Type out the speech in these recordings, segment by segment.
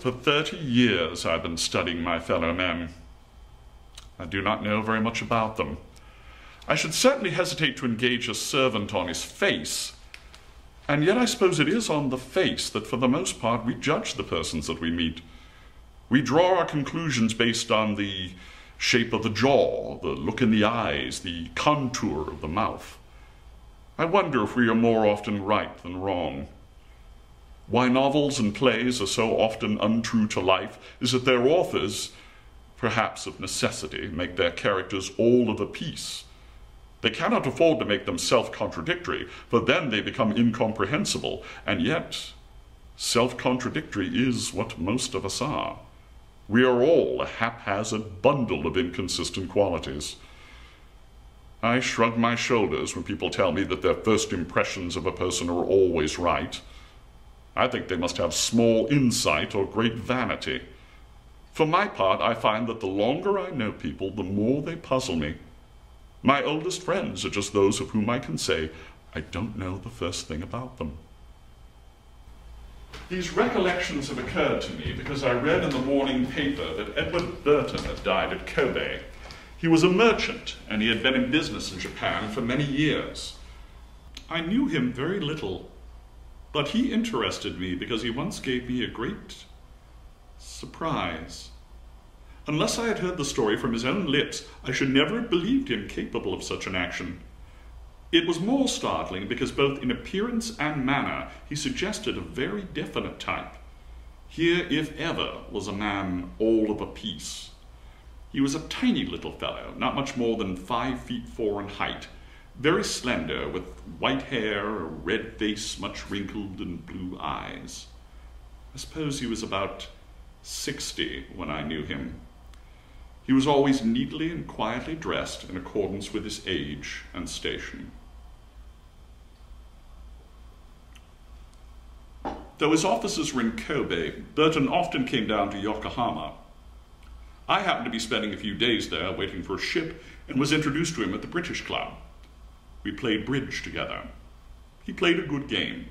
For thirty years I've been studying my fellow men. I do not know very much about them. I should certainly hesitate to engage a servant on his face, and yet I suppose it is on the face that, for the most part, we judge the persons that we meet. We draw our conclusions based on the shape of the jaw, the look in the eyes, the contour of the mouth. I wonder if we are more often right than wrong. Why novels and plays are so often untrue to life is that their authors, perhaps of necessity, make their characters all of a piece. They cannot afford to make them self contradictory, for then they become incomprehensible, and yet self contradictory is what most of us are. We are all a haphazard bundle of inconsistent qualities. I shrug my shoulders when people tell me that their first impressions of a person are always right. I think they must have small insight or great vanity. For my part, I find that the longer I know people, the more they puzzle me. My oldest friends are just those of whom I can say, I don't know the first thing about them. These recollections have occurred to me because I read in the morning paper that Edward Burton had died at Kobe. He was a merchant and he had been in business in Japan for many years. I knew him very little, but he interested me because he once gave me a great surprise. Unless I had heard the story from his own lips, I should never have believed him capable of such an action. It was more startling because both in appearance and manner he suggested a very definite type. Here, if ever, was a man all of a piece. He was a tiny little fellow, not much more than five feet four in height, very slender, with white hair, a red face much wrinkled, and blue eyes. I suppose he was about sixty when I knew him. He was always neatly and quietly dressed in accordance with his age and station. Though his offices were in Kobe, Burton often came down to Yokohama. I happened to be spending a few days there waiting for a ship and was introduced to him at the British Club. We played bridge together. He played a good game,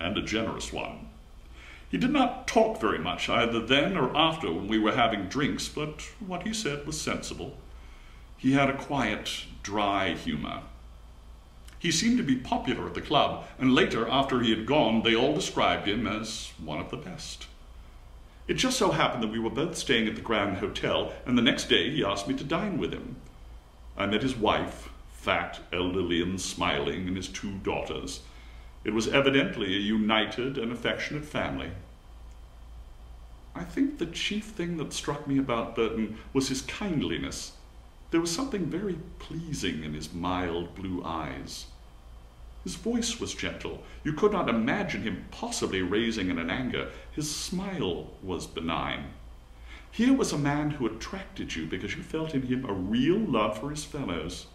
and a generous one. He did not talk very much either then or after when we were having drinks, but what he said was sensible. He had a quiet, dry humor. He seemed to be popular at the club, and later, after he had gone, they all described him as one of the best. It just so happened that we were both staying at the Grand Hotel, and the next day he asked me to dine with him. I met his wife, fat, elderly, and smiling, and his two daughters. It was evidently a united and affectionate family. I think the chief thing that struck me about Burton was his kindliness. There was something very pleasing in his mild blue eyes. His voice was gentle. You could not imagine him possibly raising in an anger. His smile was benign. Here was a man who attracted you because you felt in him a real love for his fellows.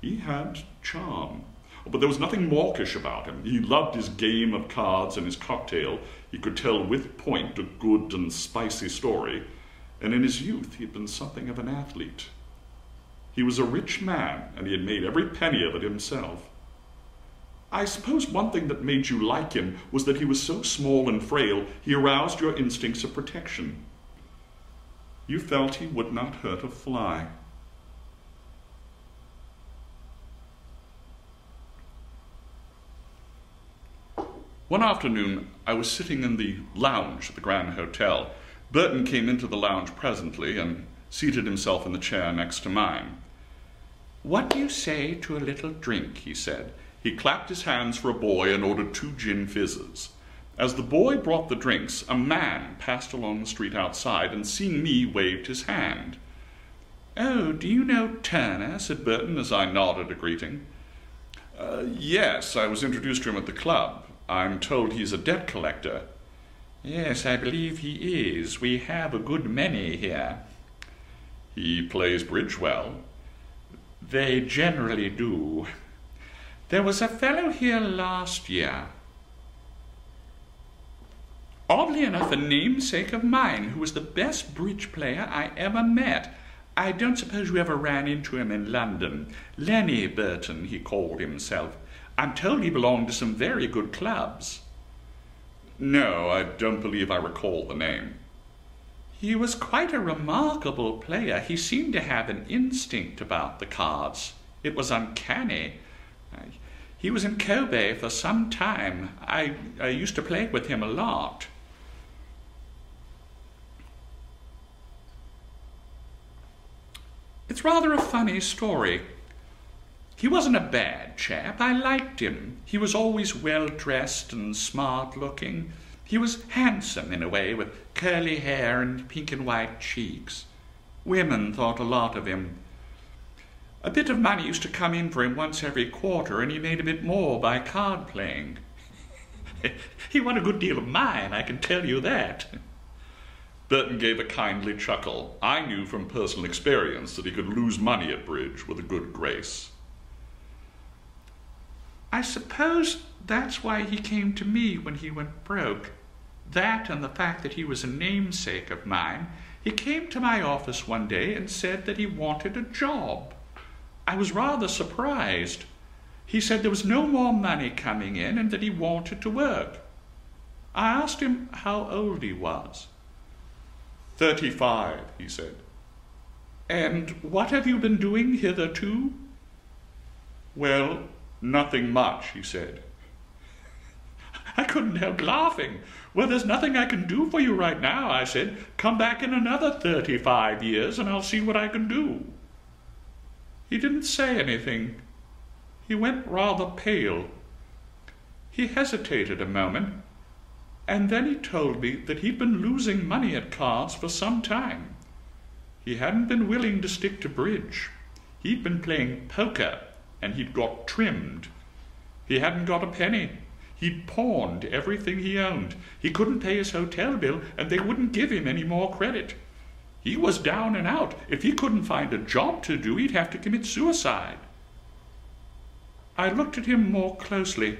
He had charm, but there was nothing mawkish about him. He loved his game of cards and his cocktail. He could tell with point a good and spicy story, and in his youth he had been something of an athlete. He was a rich man, and he had made every penny of it himself. I suppose one thing that made you like him was that he was so small and frail, he aroused your instincts of protection. You felt he would not hurt a fly. One afternoon, I was sitting in the lounge at the Grand Hotel. Burton came into the lounge presently and seated himself in the chair next to mine. What do you say to a little drink? he said. He clapped his hands for a boy and ordered two gin fizzes. As the boy brought the drinks, a man passed along the street outside and, seeing me, waved his hand. Oh, do you know Turner? said Burton as I nodded a greeting. Uh, yes, I was introduced to him at the club. I'm told he's a debt collector. Yes, I believe he is. We have a good many here. He plays bridge well. They generally do. There was a fellow here last year, oddly enough, a namesake of mine, who was the best bridge player I ever met. I don't suppose you ever ran into him in London. Lenny Burton, he called himself. I'm told he belonged to some very good clubs. No, I don't believe I recall the name. He was quite a remarkable player. He seemed to have an instinct about the cards. It was uncanny. He was in Kobe for some time. I, I used to play with him a lot. It's rather a funny story. He wasn't a bad chap. I liked him. He was always well dressed and smart looking. He was handsome in a way, with curly hair and pink and white cheeks. Women thought a lot of him. A bit of money used to come in for him once every quarter, and he made a bit more by card playing. he won a good deal of mine, I can tell you that. Burton gave a kindly chuckle. I knew from personal experience that he could lose money at bridge with a good grace. I suppose that's why he came to me when he went broke. That and the fact that he was a namesake of mine. He came to my office one day and said that he wanted a job. I was rather surprised. He said there was no more money coming in and that he wanted to work. I asked him how old he was. Thirty five, he said. And what have you been doing hitherto? Well, nothing much, he said. I couldn't help laughing. Well, there's nothing I can do for you right now, I said. Come back in another thirty five years and I'll see what I can do. He didn't say anything. He went rather pale. He hesitated a moment, and then he told me that he'd been losing money at cards for some time. He hadn't been willing to stick to bridge. He'd been playing poker, and he'd got trimmed. He hadn't got a penny. He'd pawned everything he owned. He couldn't pay his hotel bill, and they wouldn't give him any more credit. He was down and out. If he couldn't find a job to do, he'd have to commit suicide. I looked at him more closely.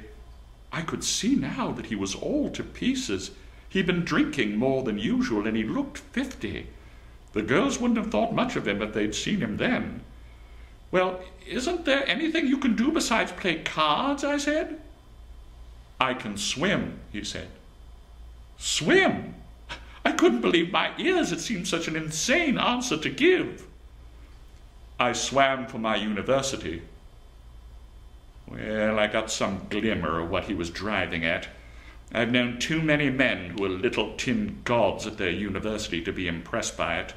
I could see now that he was all to pieces. He'd been drinking more than usual, and he looked fifty. The girls wouldn't have thought much of him if they'd seen him then. Well, isn't there anything you can do besides play cards? I said. I can swim, he said. Swim? I couldn't believe my ears. It seemed such an insane answer to give. I swam for my university. Well, I got some glimmer of what he was driving at. I've known too many men who were little tin gods at their university to be impressed by it.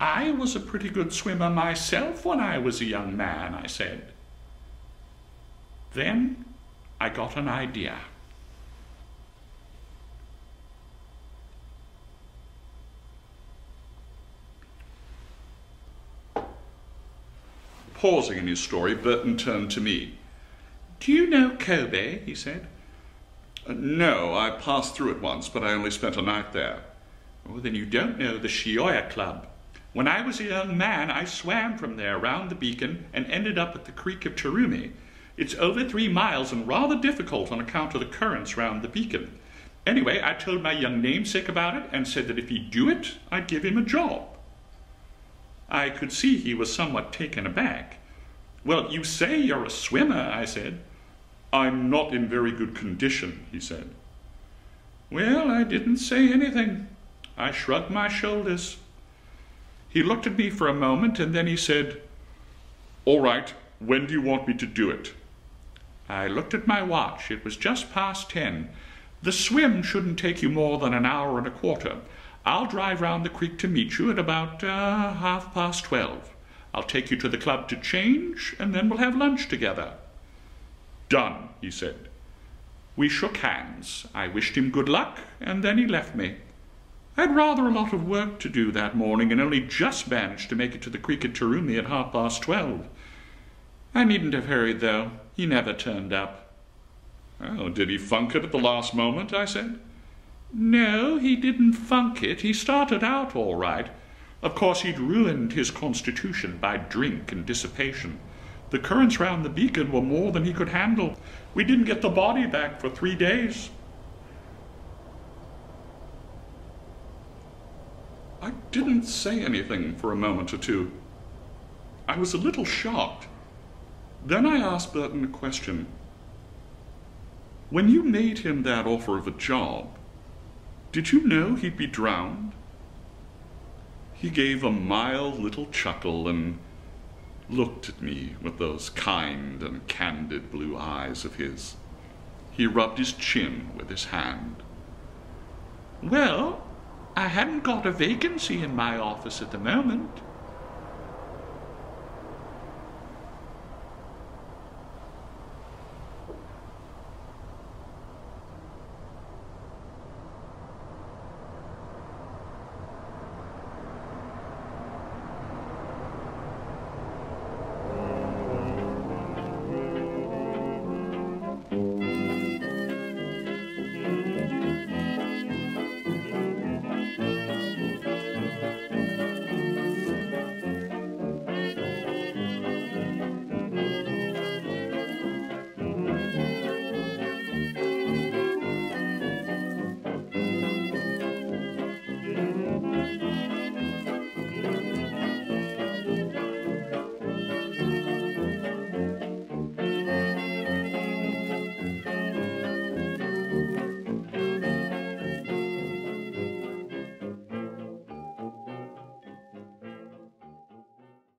I was a pretty good swimmer myself when I was a young man, I said. Then I got an idea. Pausing in his story, Burton turned to me. Do you know Kobe? he said. Uh, no, I passed through it once, but I only spent a night there. Oh, then you don't know the Shioya Club. When I was a young man, I swam from there round the beacon and ended up at the Creek of Tarumi. It's over three miles and rather difficult on account of the currents round the beacon. Anyway, I told my young namesake about it and said that if he'd do it, I'd give him a job. I could see he was somewhat taken aback. Well, you say you're a swimmer, I said. I'm not in very good condition, he said. Well, I didn't say anything. I shrugged my shoulders. He looked at me for a moment and then he said, All right, when do you want me to do it? I looked at my watch. It was just past ten. The swim shouldn't take you more than an hour and a quarter. I'll drive round the creek to meet you at about uh, half past twelve. I'll take you to the club to change, and then we'll have lunch together. Done, he said. We shook hands. I wished him good luck, and then he left me. I had rather a lot of work to do that morning, and only just managed to make it to the creek at Tarumi at half past twelve. I needn't have hurried, though. He never turned up. Oh, did he funk it at the last moment? I said. No, he didn't funk it. He started out all right. Of course, he'd ruined his constitution by drink and dissipation. The currents round the beacon were more than he could handle. We didn't get the body back for three days. I didn't say anything for a moment or two. I was a little shocked. Then I asked Burton a question. When you made him that offer of a job, did you know he'd be drowned? He gave a mild little chuckle and looked at me with those kind and candid blue eyes of his. He rubbed his chin with his hand. Well, I haven't got a vacancy in my office at the moment.